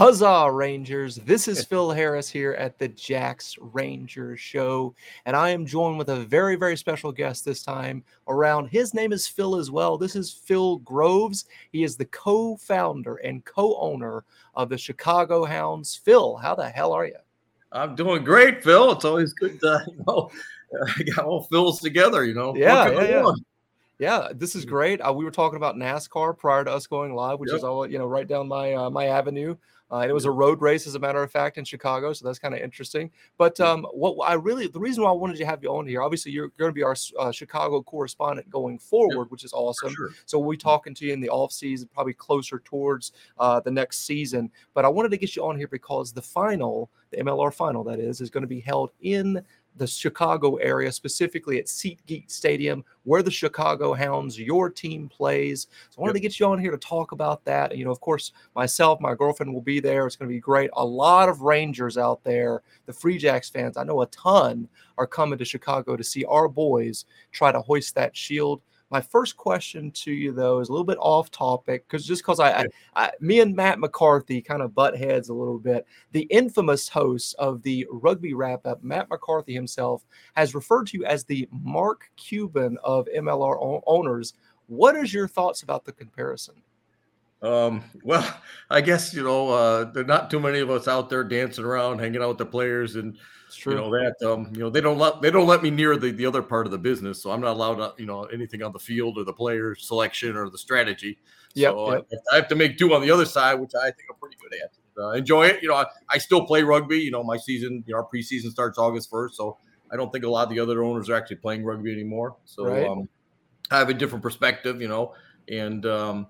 Huzzah, Rangers. This is Phil Harris here at the Jacks Ranger Show. And I am joined with a very, very special guest this time around. His name is Phil as well. This is Phil Groves. He is the co founder and co owner of the Chicago Hounds. Phil, how the hell are you? I'm doing great, Phil. It's always good to, you know, I got all Phils together, you know. Yeah, yeah, yeah. Yeah, this is great. Uh, we were talking about NASCAR prior to us going live, which yep. is all you know, right down my uh, my avenue. Uh, and it was a road race, as a matter of fact, in Chicago. So that's kind of interesting. But um, what I really, the reason why I wanted to have you on here, obviously, you're going to be our uh, Chicago correspondent going forward, which is awesome. Sure. So we'll be talking to you in the off season, probably closer towards uh, the next season. But I wanted to get you on here because the final, the MLR final, that is, is going to be held in the Chicago area, specifically at SeatGeek Stadium, where the Chicago Hounds, your team plays. So I wanted yep. to get you on here to talk about that. And you know, of course, myself, my girlfriend will be there. It's going to be great. A lot of Rangers out there, the Free Jacks fans, I know a ton are coming to Chicago to see our boys try to hoist that shield. My first question to you, though, is a little bit off topic because just because I, I, I, me and Matt McCarthy kind of butt heads a little bit. The infamous host of the rugby wrap up, Matt McCarthy himself, has referred to you as the Mark Cuban of MLR owners. What is your thoughts about the comparison? Um, well, I guess you know uh, there are not too many of us out there dancing around, hanging out with the players, and you know that um, you know they don't let they don't let me near the, the other part of the business, so I'm not allowed to, you know anything on the field or the player selection or the strategy. Yeah, so yep. I, I, have to make do on the other side, which I think I'm pretty good at. Uh, enjoy it. You know, I, I, still play rugby. You know, my season, you know, our preseason starts August 1st, so I don't think a lot of the other owners are actually playing rugby anymore. So right. um, I have a different perspective, you know, and um,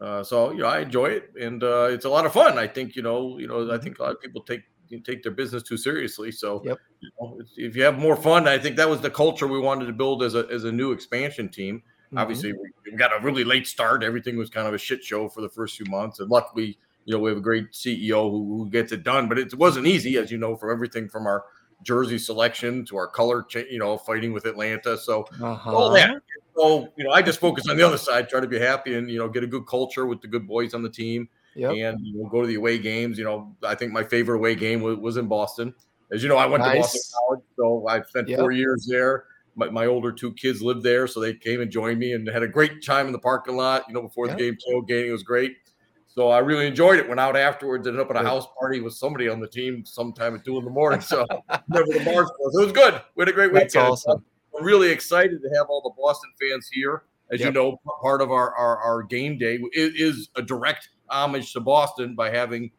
uh, so you know I enjoy it, and uh, it's a lot of fun. I think you know, you know, I think a lot of people take take their business too seriously. So yep. you know, if you have more fun, I think that was the culture we wanted to build as a as a new expansion team. Mm-hmm. Obviously, we got a really late start. Everything was kind of a shit show for the first few months, and luckily, you know, we have a great CEO who, who gets it done. But it wasn't easy, as you know, for everything from our jersey selection to our color, you know, fighting with Atlanta. So uh-huh. all that. So you know, I just focus on the other side, try to be happy and you know get a good culture with the good boys on the team yep. and you know, go to the away games. You know, I think my favorite away game was, was in Boston. As you know, I went nice. to Boston College, so I spent yep. four years there. My, my, older two kids lived there, so they came and joined me and had a great time in the parking lot. You know, before yep. the game, tailgating it was great. So I really enjoyed it. Went out afterwards, ended up at a house party with somebody on the team sometime at two in the morning. So remember the Mars was. It was good. We had a great That's weekend. Awesome. I'm really excited to have all the Boston fans here. As yep. you know, part of our, our, our game day is, is a direct homage to Boston by having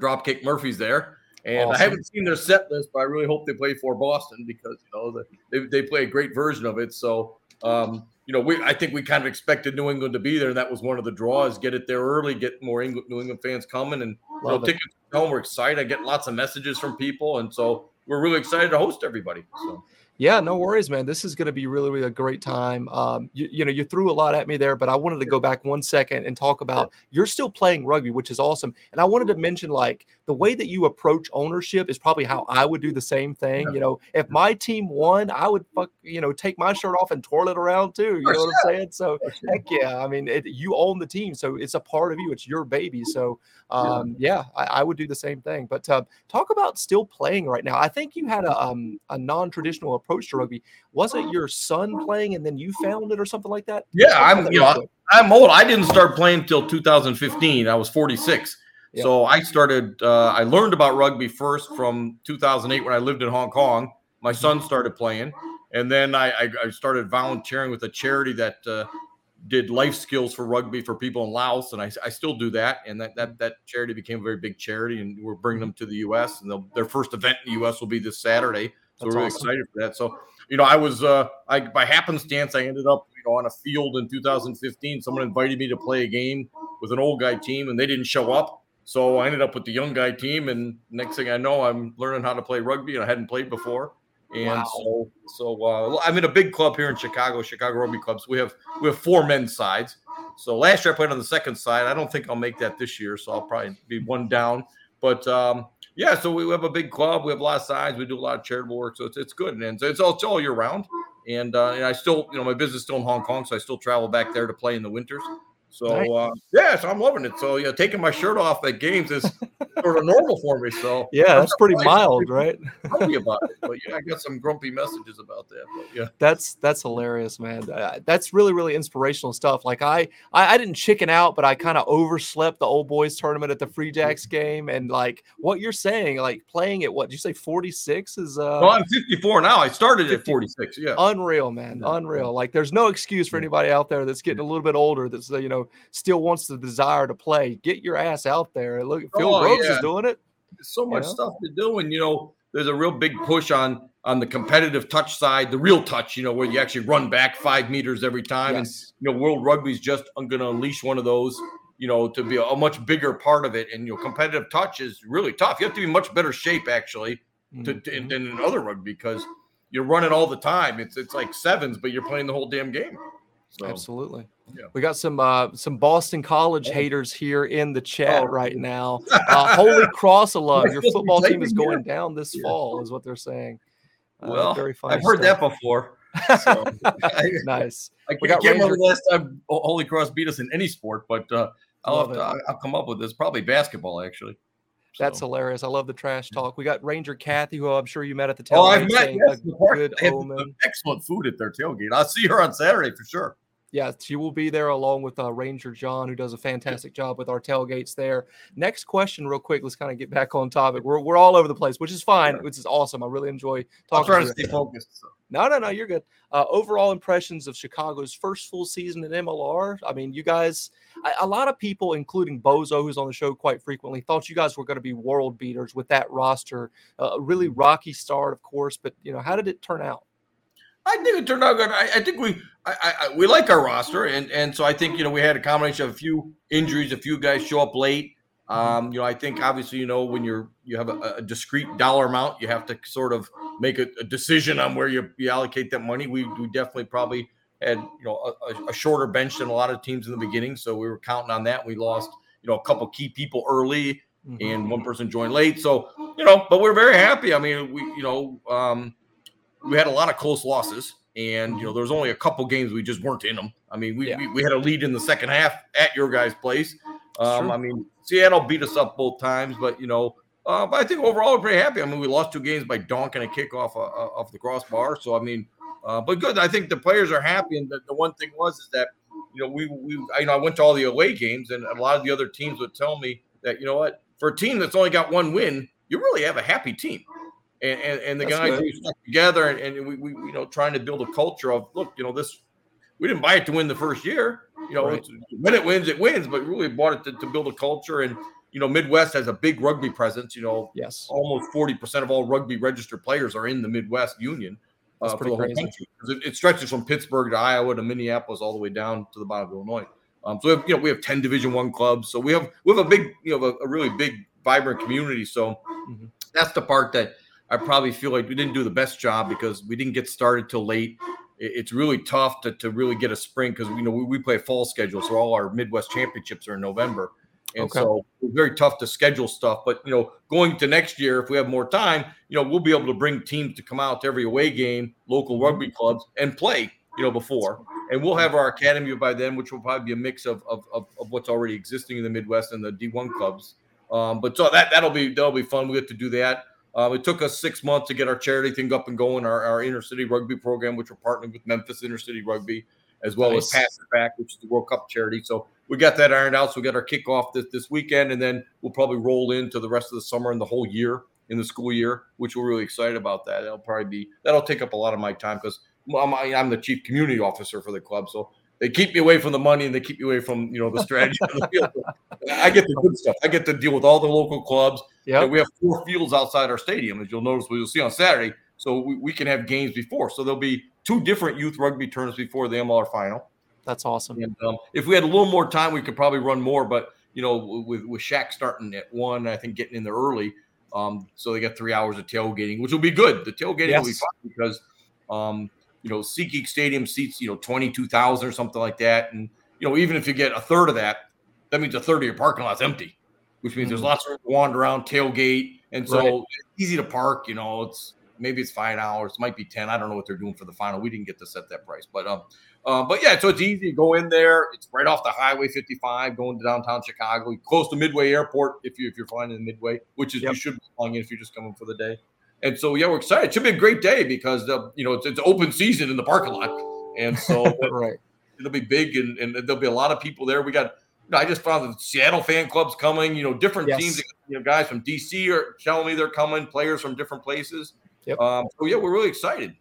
Dropkick Murphys there. And awesome. I haven't seen their set list, but I really hope they play for Boston because you know they, they play a great version of it. So um, you know, we I think we kind of expected New England to be there, and that was one of the draws. Get it there early, get more England, New England fans coming, and you know, tickets home. We're excited. I get lots of messages from people, and so we're really excited to host everybody. So. Yeah, no worries, man. This is going to be really, really a great time. Um, you, you, know, you threw a lot at me there, but I wanted to go back one second and talk about you're still playing rugby, which is awesome. And I wanted to mention like the way that you approach ownership is probably how I would do the same thing. You know, if my team won, I would fuck, you know, take my shirt off and twirl it around too. You know what I'm saying? So heck yeah, I mean, it, you own the team, so it's a part of you. It's your baby. So um, yeah, I, I, would do the same thing. But uh, talk about still playing right now. I think you had a um, a non-traditional approach to rugby. Was it your son playing and then you found it or something like that? Yeah, I'm you know I'm old. I didn't start playing until 2015. I was 46. So I started. Uh, I learned about rugby first from 2008 when I lived in Hong Kong. My son started playing, and then I, I, I started volunteering with a charity that uh, did life skills for rugby for people in Laos, and I, I still do that. And that, that that charity became a very big charity, and we're bringing them to the U.S. and their first event in the U.S. will be this Saturday. So That's we're really awesome. excited for that. So you know, I was uh, I by happenstance I ended up you know on a field in 2015. Someone invited me to play a game with an old guy team, and they didn't show up. So I ended up with the young guy team, and next thing I know, I'm learning how to play rugby, and I hadn't played before. And wow. so, so uh, I'm in a big club here in Chicago, Chicago Rugby Clubs. We have we have four men's sides. So last year I played on the second side. I don't think I'll make that this year, so I'll probably be one down. But um, yeah, so we have a big club. We have a lot of sides. We do a lot of charitable work, so it's, it's good. And so it's all it's all year round. And, uh, and I still, you know, my business is still in Hong Kong, so I still travel back there to play in the winters. So nice. uh, yeah, so I'm loving it. So yeah, taking my shirt off at games is sort of normal for me. So yeah, that's pretty mild, right? Happy about it, but yeah, I got some grumpy messages about that. But yeah, that's that's hilarious, man. Uh, that's really really inspirational stuff. Like I, I I didn't chicken out, but I kind of overslept the old boys tournament at the Free Jacks game, and like what you're saying, like playing at what did you say 46 is? uh Well, I'm 54 now. I started 50, at 46. Yeah, unreal, man, unreal. Like there's no excuse for anybody out there that's getting a little bit older that's uh, you know still wants the desire to play, get your ass out there. And look, Phil oh, Yeah. is doing it. There's so much know? stuff to do, and you know, there's a real big push on on the competitive touch side, the real touch, you know, where you actually run back five meters every time. Yes. And you know, World Rugby's just going to unleash one of those, you know, to be a, a, much bigger part of it. And you know, competitive touch is really tough. You have to be in much better shape actually to, mm-hmm. to, than in other rugby because you're running all the time. It's it's like sevens, but you're playing the whole damn game. So, Absolutely. Yeah. We got some uh, some Boston College oh. haters here in the chat oh. right now. Uh, Holy Cross alum, your football team is going down this yeah. fall, is what they're saying. Uh, well, very fun I've heard that before. So, nice. I, I can't remember the last time Holy Cross beat us in any sport, but uh, I'll, to, I'll come up with this. Probably basketball, actually. That's so. hilarious. I love the trash talk. We got Ranger Kathy, who I'm sure you met at the tailgate. Oh, I've met. Yes, good omen. Excellent food at their tailgate. I'll see her on Saturday for sure yeah, she will be there along with uh, Ranger John, who does a fantastic job with our tailgates there. Next question, real quick. Let's kind of get back on topic. We're, we're all over the place, which is fine, which is awesome. I really enjoy talking. Trying to, to stay focused. So. No, no, no, you're good. Uh, overall impressions of Chicago's first full season in MLR. I mean, you guys, I, a lot of people, including Bozo, who's on the show quite frequently, thought you guys were going to be world beaters with that roster. Uh, a really rocky start, of course, but you know, how did it turn out? I think it turned out good. I, I think we I, I, we like our roster, and and so I think you know we had a combination of a few injuries, a few guys show up late. Um, you know, I think obviously you know when you're you have a, a discrete dollar amount, you have to sort of make a, a, decision on where you, you allocate that money. We we definitely probably had you know a, a, shorter bench than a lot of teams in the beginning, so we were counting on that. We lost you know a couple key people early, mm-hmm. and one person joined late. So you know, but we're very happy. I mean, we you know. Um, we had a lot of close losses, and you know there was only a couple games we just weren't in them. I mean, we, yeah. we, we, had a lead in the second half at your guys' place. Um, I mean, Seattle beat us up both times, but you know, uh, but I think overall we're pretty happy. I mean, we lost two games by donking a kick off uh, uh, off the crossbar, so I mean, uh, but good. I think the players are happy, and the, the one thing was is that you know we we I, you know I went to all the away games, and a lot of the other teams would tell me that you know what for a team that's only got one win, you really have a happy team and, and, and the That's guys stuck together and, and, we, we, you know, trying to build a culture of look, you know, this we didn't buy it to win the first year. You know, right. when it wins, it wins, but really bought it to, to, build a culture. And you know, Midwest has a big rugby presence. You know, yes, almost forty percent of all rugby registered players are in the Midwest Union uh, for the whole crazy. country. It, it, stretches from Pittsburgh to Iowa to Minneapolis all the way down to the bottom of Illinois. Um, so we have, you know, we have ten Division One clubs. So we have we have a big, you know, a, a really big, vibrant community. So mm-hmm. that's the part that I probably feel like we didn't do the best job because we didn't get started till late. It's really tough to, to really get a spring because you know we, we play a fall schedule, so all our Midwest championships are in November, and okay. so it's very tough to schedule stuff. But you know, going to next year, if we have more time, you know, we'll be able to bring teams to come out to every away game, local rugby clubs, and play. You know, before, and we'll have our academy by then, which will probably be a mix of of, of, of what's already existing in the Midwest and the D1 clubs. Um, but so that that'll be that'll be fun. We get to do that. Um, it took us six months to get our charity thing up and going, our, our inner city rugby program, which we're partnering with Memphis Inner City Rugby, as well nice. as Pass It Back, which is the World Cup charity. So we got that ironed out. So we got our kickoff this, this weekend, and then we'll probably roll into the rest of the summer and the whole year in the school year, which we're really excited about that. That'll probably be that'll take up a lot of my time because I'm, I'm the chief community officer for the club. So they keep me away from the money and they keep me away from you know the strategy. I get the good stuff. I get to deal with all the local clubs. Yeah, we have four fields outside our stadium, as you'll notice. We'll see on Saturday, so we, we can have games before. So there'll be two different youth rugby tournaments before the MLR final. That's awesome. And um, if we had a little more time, we could probably run more. But you know, with with Shaq starting at one, I think getting in there early, um, so they got three hours of tailgating, which will be good. The tailgating yes. will be fun because um, you know, SeatGeek Stadium seats, you know, 22,000 or something like that. And, you know, even if you get a third of that, that means a third of your parking lot's empty, which means mm-hmm. there's lots of wander around, tailgate. And so right. easy to park, you know, it's, maybe it's five hours, might be ten. I don't know what they're doing for the final. We didn't get to set that price, but um, uh, but yeah, so it's easy. To go in there. It's right off the Highway 55, going to downtown Chicago, close to Midway Airport. If you if you're flying in Midway, which is yep. you should be flying in if you're just coming for the day. And so yeah, we're excited. It should be a great day because the you know it's, it's open season in the parking lot, and so right. it'll be big and, and there'll be a lot of people there. We got I just found the Seattle fan club's coming. You know, different yes. teams. You know, guys from DC are telling me they're coming. Players from different places. Yep. Um, so yeah, we're really excited.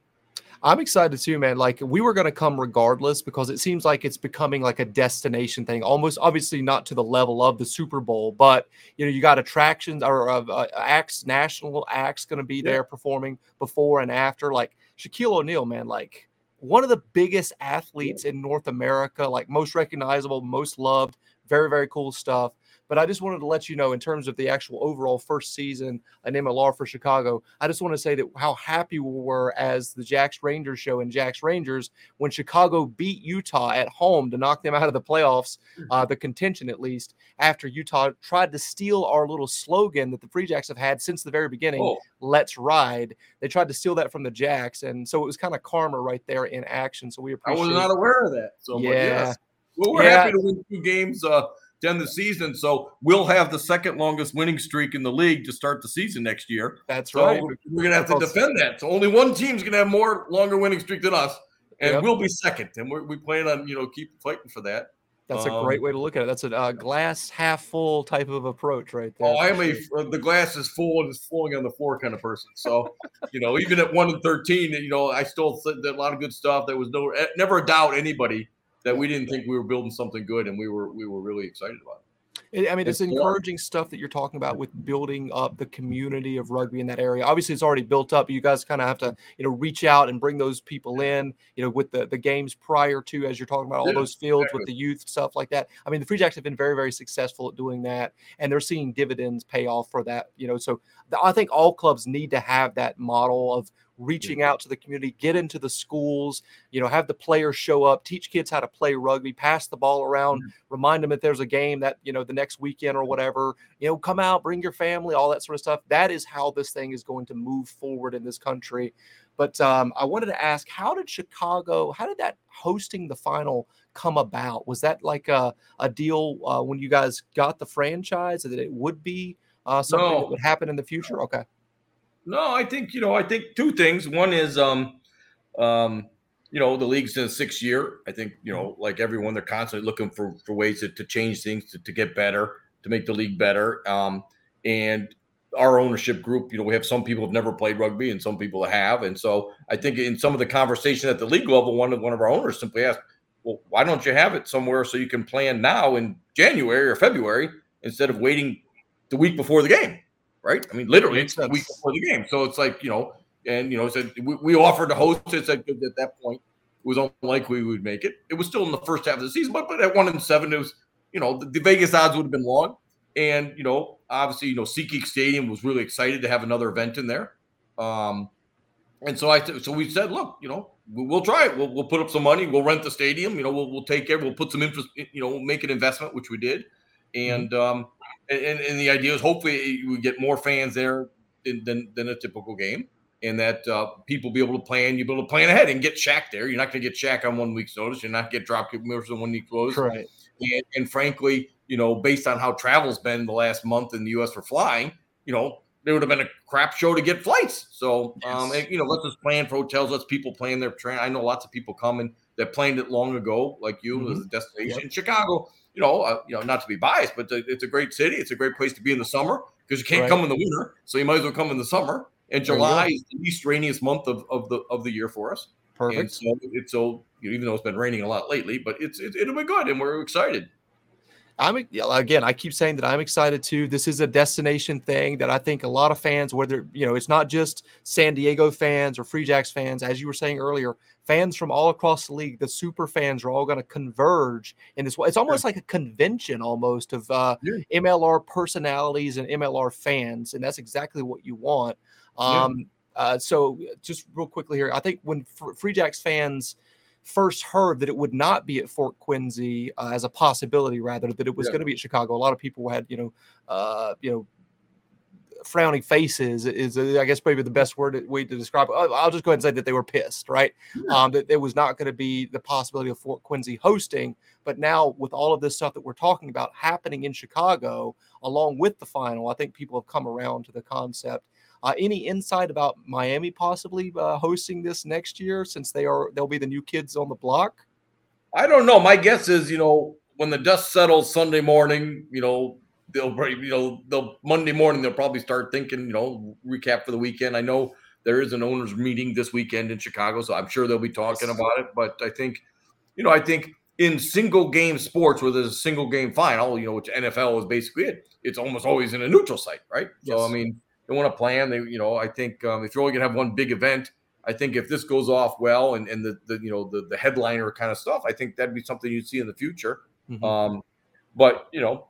I'm excited too, man. Like we were going to come regardless because it seems like it's becoming like a destination thing. Almost, obviously, not to the level of the Super Bowl, but you know, you got attractions or uh, uh, acts, national acts going to be yeah. there performing before and after. Like Shaquille O'Neal, man. Like one of the biggest athletes in North America, like most recognizable, most loved, very, very cool stuff. But I just wanted to let you know, in terms of the actual overall first season in MLR for Chicago, I just want to say that how happy we were as the Jacks Rangers show and Jacks Rangers when Chicago beat Utah at home to knock them out of the playoffs, mm. uh, the contention at least, after Utah tried to steal our little slogan that the Free Jacks have had since the very beginning oh. let's ride. They tried to steal that from the Jacks. And so it was kind of karma right there in action. So we appreciate I was not aware of that. So, yeah. Yes. Well, we're yeah. happy to win two games. Uh, to end the season. So we'll have the second longest winning streak in the league to start the season next year. That's so right. We're, we're gonna have to defend that. So only one team's gonna have more longer winning streak than us, and yep. we'll be second. And we're, we plan on you know keep fighting for that. That's um, a great way to look at it. That's a uh, glass half full type of approach, right there. Oh, I am a the glass is full and it's flowing on the floor kind of person. So, you know, even at one and thirteen, you know, I still said a lot of good stuff. There was no eh, never a doubt anybody that we didn't think we were building something good, and we were we were really excited about it. I mean, it's, it's encouraging stuff that you're talking about with building up the community of rugby in that area. Obviously, it's already built up. You guys kind of have to, you know, reach out and bring those people in. You know, with the the games prior to, as you're talking about all those fields with the youth stuff like that. I mean, the Free Jacks have been very, very successful at doing that, and they're seeing dividends pay off for that. You know, so I think all clubs need to have that model of reaching out to the community, get into the schools, you know, have the players show up, teach kids how to play rugby, pass the ball around, mm-hmm. remind them if there's a game that, you know, the next weekend or whatever, you know, come out, bring your family, all that sort of stuff. That is how this thing is going to move forward in this country. But um, I wanted to ask, how did Chicago, how did that hosting the final come about? Was that like a, a deal uh, when you guys got the franchise that it would be uh, something no. that would happen in the future? Okay. No, I think you know. I think two things. One is, um, um, you know, the league's in a six year. I think you know, like everyone, they're constantly looking for for ways to, to change things, to, to get better, to make the league better. Um, and our ownership group, you know, we have some people have never played rugby and some people have, and so I think in some of the conversation at the league level, one of one of our owners simply asked, "Well, why don't you have it somewhere so you can plan now in January or February instead of waiting the week before the game?" Right? I mean, literally, it's a week before the game. So it's like, you know, and, you know, said we, we offered to host it at, at that point. It was unlikely we would make it. It was still in the first half of the season, but, but at one and seven, it was, you know, the, the Vegas odds would have been long. And, you know, obviously, you know, SeatGeek Stadium was really excited to have another event in there. Um, and so I, so we said, look, you know, we'll try it. We'll, we'll put up some money. We'll rent the stadium. You know, we'll, we'll take care. We'll put some interest. You know, we'll make an investment, which we did. And um, and, and the idea is hopefully we get more fans there than, than, than a typical game, and that uh, people be able to plan. You be able to plan ahead and get Shaq there. You're not going to get Shaq on one week's notice. You're not get Dropkick Murphys on one week close. Right. And, and frankly, you know, based on how travel's been the last month in the U.S. for flying, you know, there would have been a crap show to get flights. So, um, and, you know, let's just plan for hotels. Let's people plan their train. I know lots of people coming that planned it long ago, like you, mm-hmm. as a destination. Yep. Chicago, you know, uh, you know, not to be biased, but it's a great city. It's a great place to be in the summer because you can't right. come in the winter, so you might as well come in the summer. And July is the least rainiest month of, of the of the year for us. Perfect. And so it's so you know, even though it's been raining a lot lately, but it's it, it'll be good, and we're excited. I'm again. I keep saying that I'm excited too. This is a destination thing that I think a lot of fans, whether you know, it's not just San Diego fans or Free Jacks fans, as you were saying earlier, fans from all across the league, the super fans are all going to converge in this way. It's almost like a convention, almost of uh, yeah. MLR personalities and MLR fans, and that's exactly what you want. Um, yeah. uh, so, just real quickly here, I think when Free Jacks fans first heard that it would not be at Fort Quincy uh, as a possibility, rather that it was yeah. going to be at Chicago. A lot of people had, you know, uh, you know, frowning faces is, is, I guess maybe the best word way to describe it. I'll just go ahead and say that they were pissed, right? Yeah. Um, that there was not going to be the possibility of Fort Quincy hosting, but now with all of this stuff that we're talking about happening in Chicago, along with the final, I think people have come around to the concept. Uh, any insight about Miami possibly uh, hosting this next year, since they are they'll be the new kids on the block? I don't know. My guess is, you know, when the dust settles Sunday morning, you know, they'll probably you know they'll Monday morning they'll probably start thinking you know recap for the weekend. I know there is an owners meeting this weekend in Chicago, so I'm sure they'll be talking about it. But I think you know I think in single game sports where there's a single game final, you know, which NFL is basically it, it's almost always in a neutral site, right? Yes. So I mean, they want to plan. They you know I think um, if you're only gonna have one big event. I think if this goes off well and, and the, the you know the, the headliner kind of stuff, I think that'd be something you'd see in the future. Mm-hmm. Um, but you know,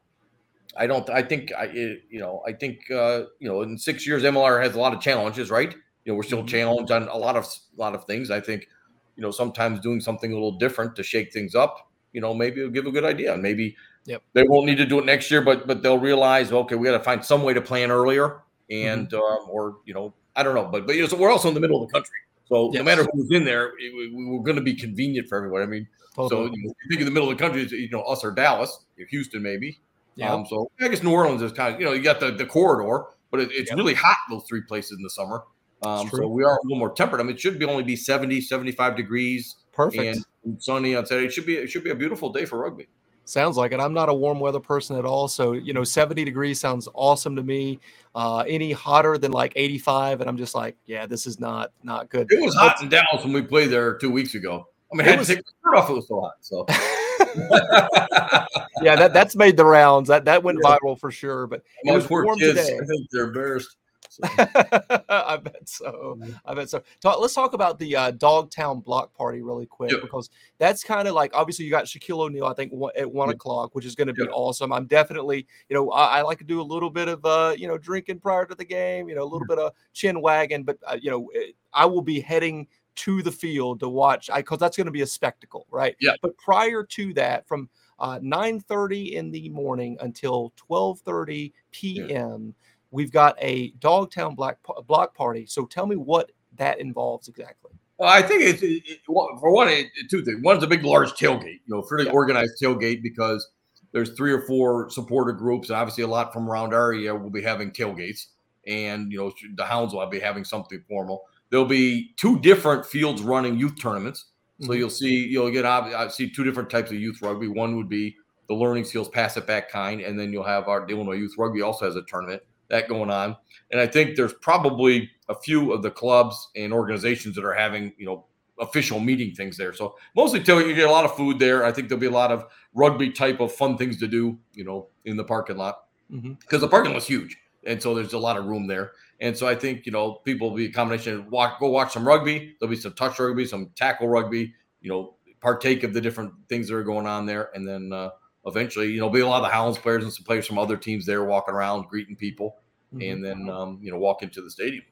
I don't. I think I, it, you know, I think uh, you know, in six years, MLR has a lot of challenges, right? You know, we're still mm-hmm. challenged on a lot of a lot of things. I think, you know, sometimes doing something a little different to shake things up, you know, maybe it'll give a good idea. Maybe yep. they won't need to do it next year, but but they'll realize, okay, we got to find some way to plan earlier, and mm-hmm. um, or you know, I don't know, but but you know, so we're also in the middle of the country, so yes. no matter who's in there, it, we, we're going to be convenient for everyone. I mean, totally. so you, know, you think in the middle of the country, you know, us or Dallas, Houston maybe, yeah. Um, so I guess New Orleans is kind of, you know, you got the, the corridor, but it, it's really hot those three places in the summer. Um, so we are a little more temperate. I mean, it should be only be 70, 75 degrees. Perfect. And sunny on Saturday. It should be it should be a beautiful day for rugby. Sounds like it. I'm not a warm weather person at all. So, you know, 70 degrees sounds awesome to me. Uh, any hotter than like 85, and I'm just like, yeah, this is not not good. It was hot in Dallas when we played there two weeks ago. I mean, I had was, to take the shirt off. It was so hot. So yeah, that that's made the rounds. That that went yeah. viral for sure. But it was warm kids, today. I think they're embarrassed. So. I bet so. I bet so. Talk, let's talk about the uh, Dogtown block party really quick yep. because that's kind of like obviously you got Shaquille O'Neal I think at one yep. o'clock, which is going to be yep. awesome. I'm definitely you know I, I, like to do a little bit of uh you know drinking prior to the game, you know a little bit of chin wagging, but uh, you know I will be heading to the field to watch because that's going to be a spectacle, right? Yeah. But prior to that, from uh, 9:30 in the morning until 12:30 p.m., yeah. We've got a Dogtown Black block party. So tell me what that involves exactly. Well, I think it's it, it, for one, it, two things. One's a big, large tailgate, you know, fairly yeah. organized tailgate because there's three or four supporter groups, and obviously a lot from around our area will be having tailgates, and you know the Hounds will be having something formal. There'll be two different fields running youth tournaments. So mm-hmm. you'll see you'll get I see two different types of youth rugby. One would be the learning skills pass it back kind, and then you'll have our Illinois Youth Rugby also has a tournament that going on. And I think there's probably a few of the clubs and organizations that are having you know official meeting things there. So mostly till you get a lot of food there. I think there'll be a lot of rugby type of fun things to do, you know, in the parking lot because mm-hmm. the parking lot's huge, and so there's a lot of room there. And so I think you know people will be a combination. Walk, go watch some rugby. There'll be some touch rugby, some tackle rugby. You know, partake of the different things that are going on there, and then uh, eventually, you know, be a lot of the Hounds players and some players from other teams there walking around, greeting people, mm-hmm. and then um, you know walk into the stadium.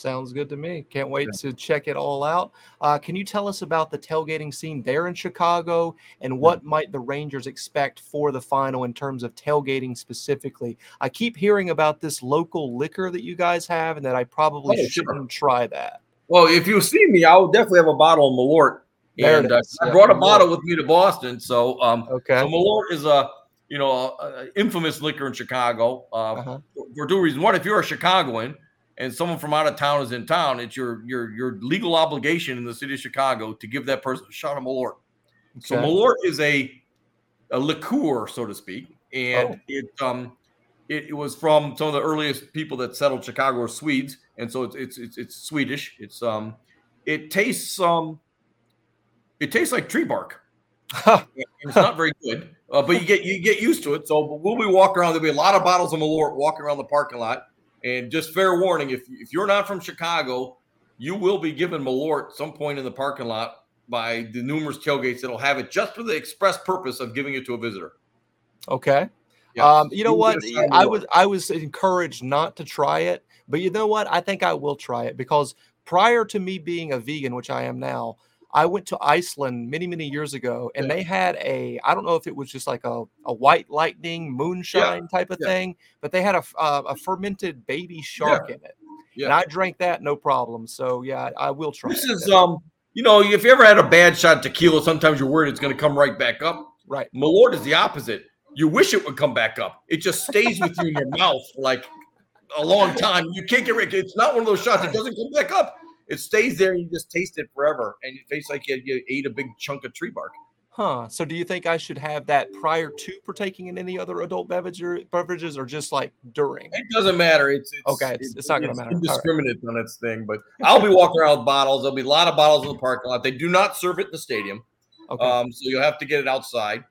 Sounds good to me. Can't wait to check it all out. Uh, can you tell us about the tailgating scene there in Chicago and what might the Rangers expect for the final in terms of tailgating specifically? I keep hearing about this local liquor that you guys have and that I probably oh, shouldn't sure. try that. Well, if you see me, I will definitely have a bottle of Malort. And uh, I brought a bottle with me to Boston. So, um, okay. So Malort is a you know a, a infamous liquor in Chicago uh, uh-huh. for two reasons. One, if you're a Chicagoan and someone from out of town is in town, it's your your your legal obligation in the city of Chicago to give that person a shot of Malort. Okay. So Malort is a a liqueur, so to speak, and oh. it um it, it, was from some of the earliest people that settled Chicago were Swedes, and so it's it's it's, it's Swedish. It's um it tastes um it tastes like tree bark. it's not very good, uh, but you get you get used to it. So we'll be walking around. There'll be a lot of bottles of Malort walking around the parking lot and just fair warning: if if you're not from Chicago, you will be given Malort some point in the parking lot by the numerous tailgates that'll have it just for the express purpose of giving it to a visitor. Okay. Um, you know what? I was I was encouraged not to try it, but you know what? I think I will try it because prior to me being a vegan, which I am now, I went to Iceland many, many years ago, and yeah. they had a I don't know if it was just like a, a white lightning moonshine yeah. type of yeah. thing, but they had a, a, a fermented baby shark in it. And I drank that no problem. So yeah, I will try. This is um, you know, if you ever had a bad shot of tequila, sometimes you're worried it's going to come right back up. Right. Malort is the opposite. You wish it would come back up. It just stays with you in your mouth like a long time. You can't get rid. Of it, it's not one of those shots. that doesn't come back up. It stays there, and you just taste it forever, and it tastes like you, you ate a big chunk of tree bark. Huh. So, do you think I should have that prior to partaking in any other adult beverage or beverages, or just like during? It doesn't matter. It's, it's okay. It's, it's not going to matter. Indiscriminate right. on its thing, but I'll be walking around with bottles. There'll be a lot of bottles in the parking lot. They do not serve it in the stadium, okay. um, so you'll have to get it outside.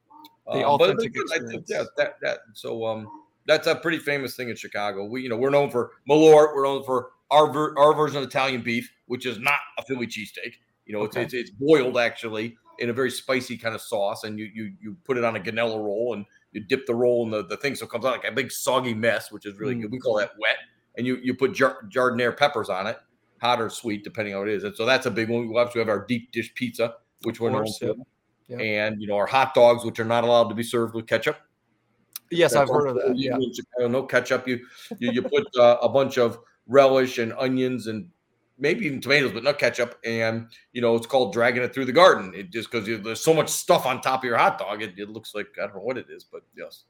The um, authentic but, experience. yeah, that that so um that's a pretty famous thing in Chicago. We you know we're known for Malort. We're known for our ver- our version of Italian beef, which is not a Philly cheesesteak. You know, okay. it's, it's, it's boiled actually in a very spicy kind of sauce, and you you you put it on a Gonnella roll, and you dip the roll in the, the thing, so it comes out like a big soggy mess, which is really mm. good. We call that wet, and you you put jar- giardiniera peppers on it, hot or sweet depending on what it is, and so that's a big one. We obviously have our deep dish pizza, which we're known for, yep. and you know our hot dogs, which are not allowed to be served with ketchup. Yes, I've heard of that. Yeah, no ketchup. You you, you put uh, a bunch of relish and onions and maybe even tomatoes, but not ketchup. And you know, it's called dragging it through the garden. It just because there's so much stuff on top of your hot dog, it, it, looks like I don't know what it is, but yes.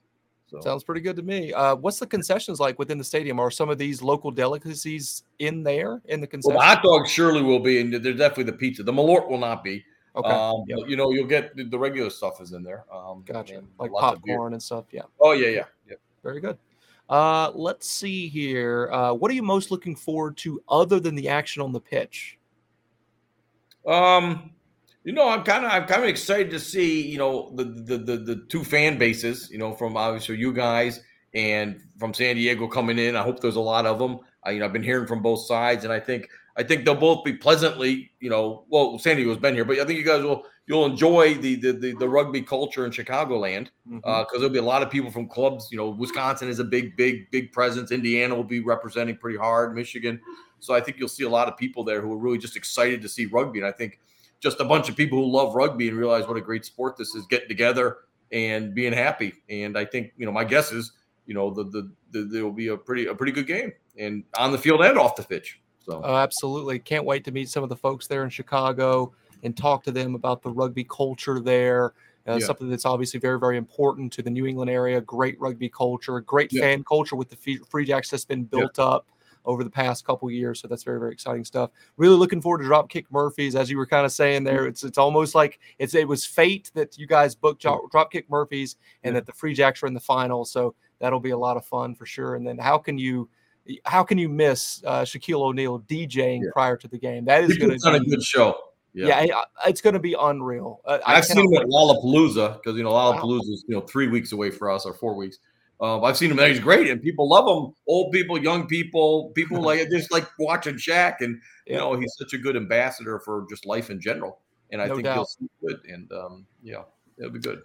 So. Sounds pretty good to me. Uh, what's the concessions like within the stadium? Are some of these local delicacies in there in the concession? Well, the hot dog surely will be, and there's definitely the pizza. The Malort will not be. Okay. Um, yep. but, you know, you'll get the, the, regular stuff is in there. Um, gotcha. Like popcorn and stuff. Yeah. Oh yeah, yeah, yeah. Very good. Uh, let's see here. Uh, what are you most looking forward to other than the action on the pitch? Um, you know, I'm kind of I'm kind of excited to see you know the, the the the two fan bases. You know, from obviously you guys and from San Diego coming in. I hope there's a lot of them. I, you know, I've been hearing from both sides, and I think I think they'll both be pleasantly, you know, well, San Diego's been here, but I think you guys will you'll enjoy the the the, the rugby culture in Chicagoland because mm-hmm. uh, there'll be a lot of people from clubs. You know, Wisconsin is a big, big, big presence. Indiana will be representing pretty hard. Michigan, so I think you'll see a lot of people there who are really just excited to see rugby. And I think just a bunch of people who love rugby and realize what a great sport this is, getting together and being happy. And I think you know, my guess is you know the the, the there will be a pretty a pretty good game and on the field and off the pitch. So oh, absolutely, can't wait to meet some of the folks there in Chicago and talk to them about the rugby culture there. Uh, yeah. Something that's obviously very, very important to the New England area. Great rugby culture, great yeah. fan culture with the Free Jacks that's been built yeah. up over the past couple years. So that's very, very exciting stuff. Really looking forward to Dropkick Murphys, as you were kind of saying there. It's it's almost like it's it was fate that you guys booked Dropkick Murphys and that the Free Jacks are in the final. So that'll be a lot of fun for sure. And then how can you how can you miss uh, Shaquille O'Neal DJing yeah. prior to the game? That is going to be a good show. Yeah, yeah it's going to be unreal. Uh, I've seen him at Lollapalooza because you know Lollapalooza wow. is you know three weeks away for us or four weeks. Um, I've seen him; and he's great, and people love him. Old people, young people, people like just like watching Shaq, and you know he's such a good ambassador for just life in general. And I no think doubt. he'll see good, and um, yeah, it'll be good.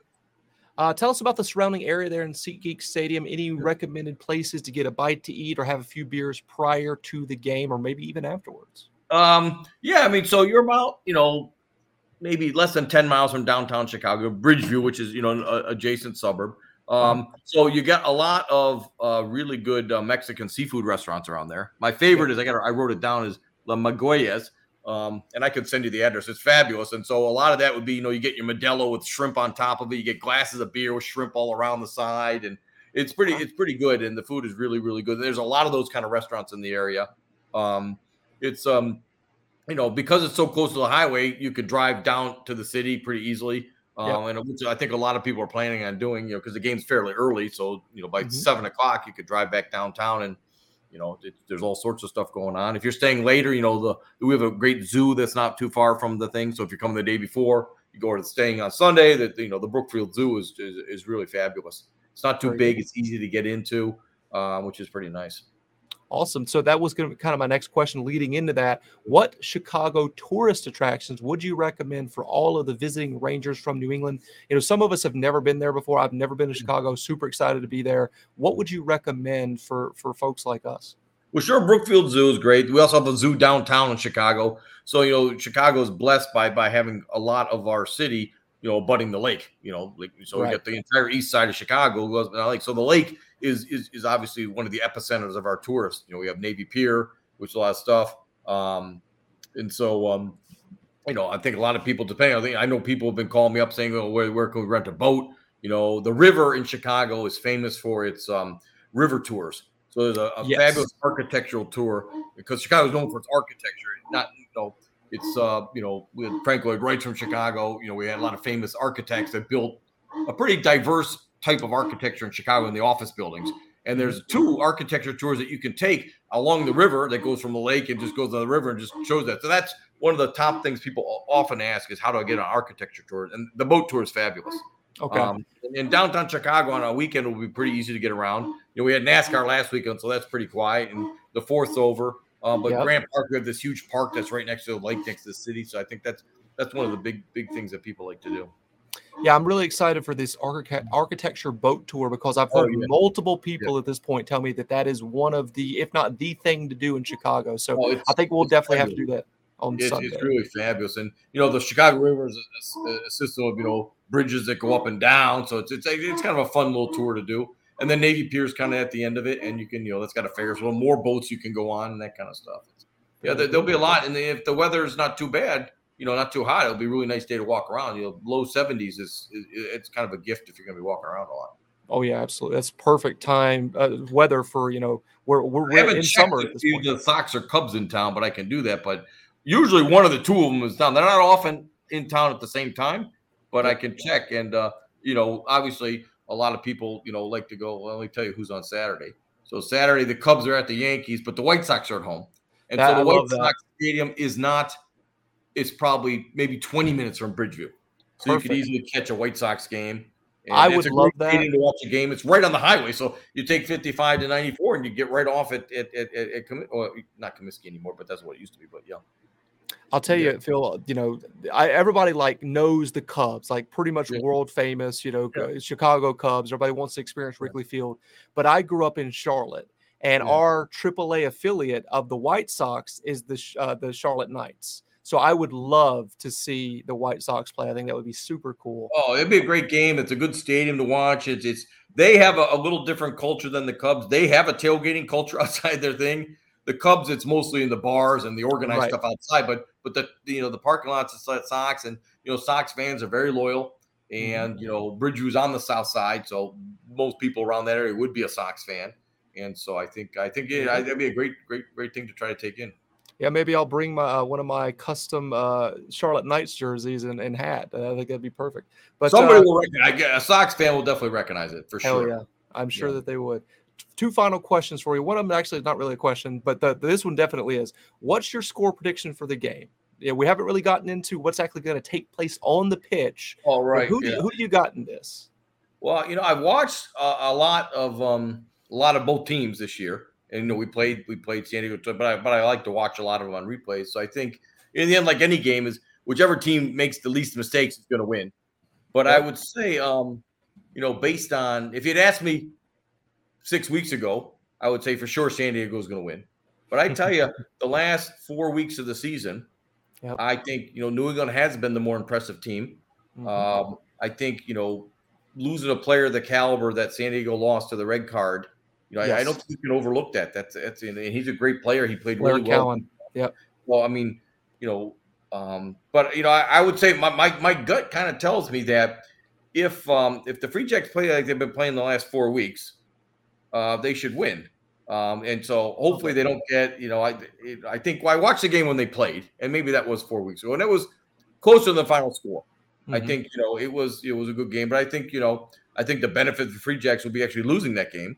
Uh, tell us about the surrounding area there in SeatGeek Stadium. Any recommended places to get a bite to eat or have a few beers prior to the game, or maybe even afterwards? Um, yeah, I mean, so you're about you know maybe less than ten miles from downtown Chicago, Bridgeview, which is you know an adjacent suburb. Um, so you get a lot of uh, really good uh, Mexican seafood restaurants around there. My favorite is I got I wrote it down is La Magueyes, um, and I could send you the address. It's fabulous. And so a lot of that would be, you know, you get your Modelo with shrimp on top of it. You get glasses of beer with shrimp all around the side, and it's pretty, it's pretty good. And the food is really, really good. There's a lot of those kind of restaurants in the area. Um, it's, um, you know, because it's so close to the highway, you could drive down to the city pretty easily. Um, and which I think a lot of people are planning on doing, you know, because the game's fairly early. So, you know, by mm-hmm. seven o'clock, you could drive back downtown and you know, it, there's all sorts of stuff going on. If you're staying later, you know, the we have a great zoo that's not too far from the thing. So if you're coming the day before, you go to staying on Sunday. That you know, the Brookfield Zoo is is, is really fabulous. It's not too big. It's easy to get into, uh, which is pretty nice. Awesome. So that was going to be kind of my next question leading into that. What Chicago tourist attractions would you recommend for all of the visiting Rangers from New England? You know, some of us have never been there before. I've never been to mm-hmm. Chicago. Super excited to be there. What would you recommend for for folks like us? Well, sure, Brookfield Zoo is great. We also have a zoo downtown in Chicago. So you know, Chicago is blessed by by having a lot of our city, you know, abutting the lake. You know, like so right. we got the entire east side of Chicago goes by the lake. So the lake is is is obviously one of the epicenters of our tourists. You know, we have Navy Pier, which is a lot of stuff. Um, and so um, you know, I think a lot of people, depending, I think I know people have been calling me up saying, "Oh, where, where can we rent a boat?" You know, the river in Chicago is famous for its um, river tours. So there's a, a yes. fabulous architectural tour because Chicago is known for its architecture. Not you know, it's uh, you know, with Frank Lloyd Wright from Chicago. You know, we had a lot of famous architects that built a pretty diverse type of architecture in Chicago in the office buildings. And there's two architecture tours that you can take along the river that goes from the lake and just goes to the river and just shows that. So that's one of the top things people often ask is how do I get an architecture tour? And the boat tour is fabulous. Okay. Um, in downtown Chicago on a weekend will be pretty easy to get around. You know, we had NASCAR last weekend, so that's pretty quiet. And the fourth's over. Um, but yep. Grant Park, we have this huge park that's right next to the lake, next to the city. So I think that's that's one of the big big things that people like to do. Yeah, I'm really excited for this architecture boat tour because I've oh, heard oh, yeah. multiple people yeah. at this point tell me that that is one of the, if not the thing to do in Chicago. So oh, I think we'll definitely fabulous. have to do that on it's, Sunday. It's really fabulous, and you know the Chicago River is a, a, system of you know bridges that go up and down, so it's it's it's kind of a fun little tour to do. And then Navy Pier is kind of at the end of it, and you can you know that's got a Ferris wheel, more boats you can go on, and that kind of stuff. Yeah, there, will be a lot, and if the weather is not too bad, you know, not too hot, it'll be a really nice day to walk around. You know, low seventies is, is it's kind of a gift if you're going to be walking around a lot. Oh yeah, absolutely. That's perfect time uh, weather for you know we're we're, we're in summer. The Sox or Cubs in town, but I can do that. But usually one of the two of them is down. They're not often in town at the same time, but I can check. And uh, you know, obviously, a lot of people you know like to go. Well, let me tell you who's on Saturday. So Saturday, the Cubs are at the Yankees, but the White Sox are at home, and that, so the White Sox. Stadium is not. It's probably maybe 20 minutes from Bridgeview, so Perfect. you could easily catch a White Sox game. And I would love that. To watch a game, it's right on the highway, so you take 55 to 94, and you get right off at at at, at, at well, not Comiskey anymore, but that's what it used to be. But yeah. I'll tell yeah. you, Phil. You know, I, everybody like knows the Cubs, like pretty much yeah. world famous. You know, yeah. Chicago Cubs. Everybody wants to experience Wrigley Field. But I grew up in Charlotte, and our AAA affiliate of the White Sox is the uh, the Charlotte Knights. So I would love to see the White Sox play. I think that would be super cool. Oh, it'd be a great game. It's a good stadium to watch. It's it's they have a, a little different culture than the Cubs. They have a tailgating culture outside their thing the Cubs, it's mostly in the bars and the organized right. stuff outside. But but the you know the parking lots of Sox and you know Sox fans are very loyal. And mm-hmm. you know Bridgeview's on the south side, so most people around that area would be a Sox fan. And so I think I think it, that'd be a great great great thing to try to take in. Yeah, maybe I'll bring my uh, one of my custom uh, Charlotte Knights jerseys and, and hat. Uh, I think that'd be perfect. But somebody uh, will recognize. A Sox fan will definitely recognize it for sure. yeah, I'm sure yeah. that they would two final questions for you. One of them actually is not really a question, but the, this one definitely is. What's your score prediction for the game? Yeah, we haven't really gotten into what's actually going to take place on the pitch. All right. Who, yeah. do, who do you got in this? Well, you know, I've watched a, a lot of um, a lot of both teams this year, and you know, we played we played San Diego, but I but I like to watch a lot of them on replays. So I think in the end, like any game, is whichever team makes the least mistakes is going to win. But I would say, um, you know, based on if you'd asked me six weeks ago, I would say for sure San Diego is going to win. But I tell you, the last four weeks of the season, yep. I think you know New England has been the more impressive team. Mm-hmm. Um, I think you know losing a player of the caliber that San Diego lost to the red card. You know, yes. I, I, don't think you can overlook that. That's that's and he's a great player. He played really well. Yeah. Well, I mean, you know, um, but you know, I, I would say my my, my gut kind of tells me that if um, if the Free Jacks play like they've been playing the last four weeks, uh, they should win. Um, and so hopefully they don't get, you know, I I think well, I watched the game when they played, and maybe that was four weeks ago, and it was closer than the final score. Mm-hmm. I think you know it was it was a good game, but I think you know I think the benefit for Free Jacks will be actually losing that game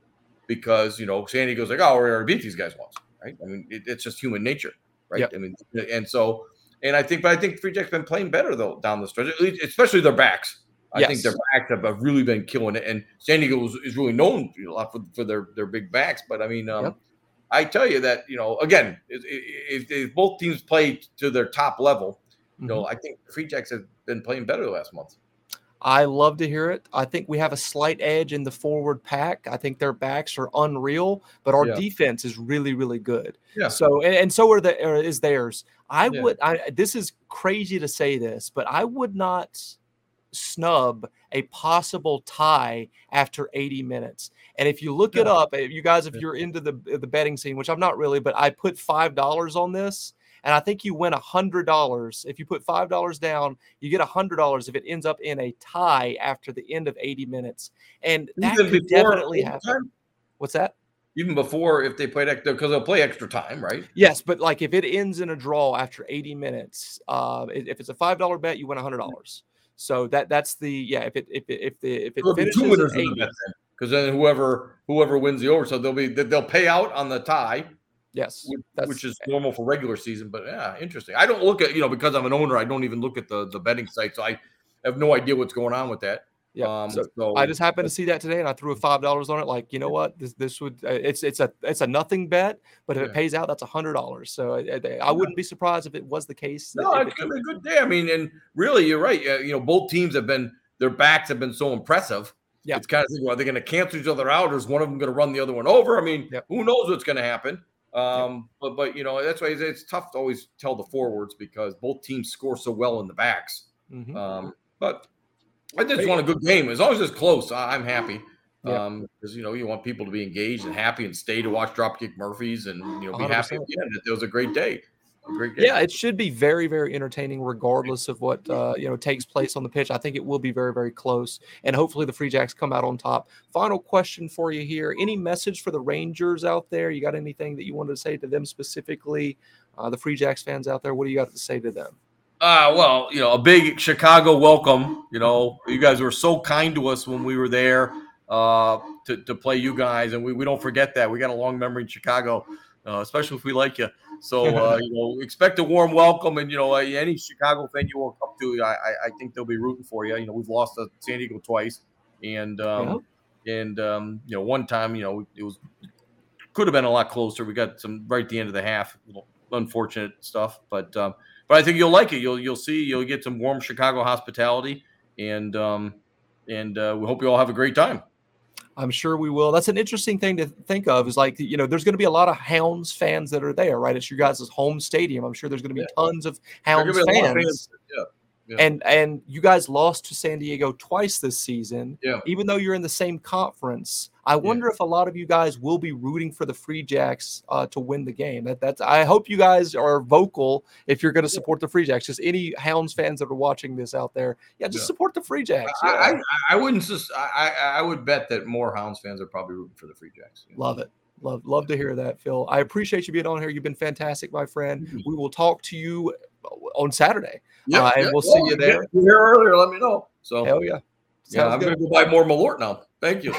because you know San Diego's like, oh, going to beat these guys once, right? I mean, it, it's just human nature, right? Yep. I mean, and so and I think, but I think Free Jacks been playing better though down the stretch, especially their backs. I yes. think their backs have really been killing it, and San Diego is, is really known a lot for, for their their big backs. But I mean, um, yep. I tell you that you know, again, if, if, both teams play to their top level, you mm-hmm. know, I think Free Jacks have been playing better last month. I love to hear it. I think we have a slight edge in the forward pack. I think their backs are unreal, but our yeah. defense is really, really good. Yeah. So and, and so are the is theirs. I yeah. would. I this is crazy to say this, but I would not snub a possible tie after 80 minutes. And if you look yeah. it up, you guys, if you're into the the betting scene, which I'm not really, but I put five dollars on this and I think you win a hundred dollars if you put five dollars down. You get a hundred dollars if it ends up in a tie after the end of eighty minutes, and that Even could definitely happen. What's that? Even before, if they played extra, because they'll play extra time, right? Yes, but like if it ends in a draw after eighty minutes, uh, if it's a five dollar bet, you win a hundred dollars. So that that's the yeah. If it if it if the if it so finishes two winners because then whoever whoever wins the over, so they'll be they'll pay out on the tie Yes, which, which, is normal for regular season, but yeah, interesting. I don't look at you know because I'm an owner, I don't even look at the the betting site, so I have no idea what's going on with that. Yeah, um, so, so, I just happened to see that today, and I threw a five dollars on it. Like, you know what, this this would uh, it's it's a it's a nothing bet, but if yeah. it pays out, that's a hundred dollars. So I, I, wouldn't be surprised if it was the case. No, it's it, a good day. I mean, and really, you're right. You know, both teams have been their backs have been so impressive. Yeah, it's kind of well, are they going to cancel each other out, or is one of them going to run the other one over? I mean, yep. who knows what's going to happen? Um, but but you know that's why it's, it's, tough to always tell the forwards because both teams score so well in the backs. Mm-hmm. Um, but I just want a good game as long as it's close. I, am happy because um, you know you want people to be engaged and happy and stay to watch Dropkick Murphys and you know be 100%. happy at the end that it was a great day. Yeah, it should be very, very entertaining, regardless of what uh, you know takes place on the pitch. I think it will be very, very close, and hopefully the Free Jacks come out on top. Final question for you here: Any message for the Rangers out there? You got anything that you wanted to say to them specifically? Uh, the Free Jacks fans out there, what do you got to say to them? Uh, well, you know, a big Chicago welcome. You know, you guys were so kind to us when we were there uh, to, to play you guys, and we, we don't forget that. We got a long memory in Chicago, uh, especially if we like you. So uh, you know, expect a warm welcome, and you know, uh, any Chicago fan you walk up to, I, I think they'll be rooting for you. You know, we've lost to San Diego twice, and um, yeah. and um, you know, one time, you know, it was could have been a lot closer. We got some right at the end of the half, unfortunate stuff, but um, but I think you'll like it. You'll you'll see you'll get some warm Chicago hospitality, and um, and uh, we hope you all have a great time. I'm sure we will. That's an interesting thing to think of. Is like you know, there's going to be a lot of Hounds fans that are there, right? It's your guys' home stadium. I'm sure there's going to be yeah. tons of Hounds fans. fans. Yeah. Yeah. And and you guys lost to San Diego twice this season. Yeah. Even though you're in the same conference, I wonder yeah. if a lot of you guys will be rooting for the Free Jacks uh, to win the game. That that's. I hope you guys are vocal if you're going to support the Free Jacks. Just any Hounds fans that are watching this out there, yeah, just support the Free Jacks. I, I, I, wouldn't just. I I would bet that more Hounds fans are probably rooting for the Free Jacks. Love it. Love love to hear that, Phil. I appreciate you being on here. You've been fantastic, my friend. We will talk to you on Saturday. Yeah, uh, and yeah. we'll see you there. You're here earlier. Let me know. So hell yeah. Sounds yeah, I'm going to go buy more Malort now. Thank you.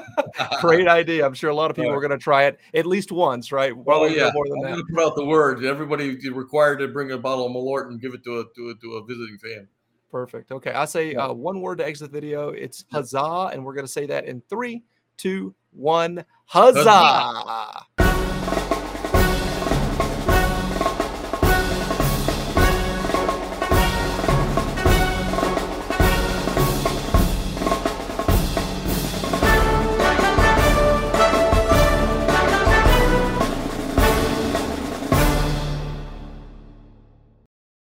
Great idea. I'm sure a lot of people right. are going to try it at least once, right? Well, yeah. More than I'm that. put out the word. Everybody required to bring a bottle of Malort and give it to a to a, to a visiting fan. Perfect. Okay, I say uh, one word to exit the video. It's huzzah, and we're going to say that in three, two, one. Huzzah! huzzah.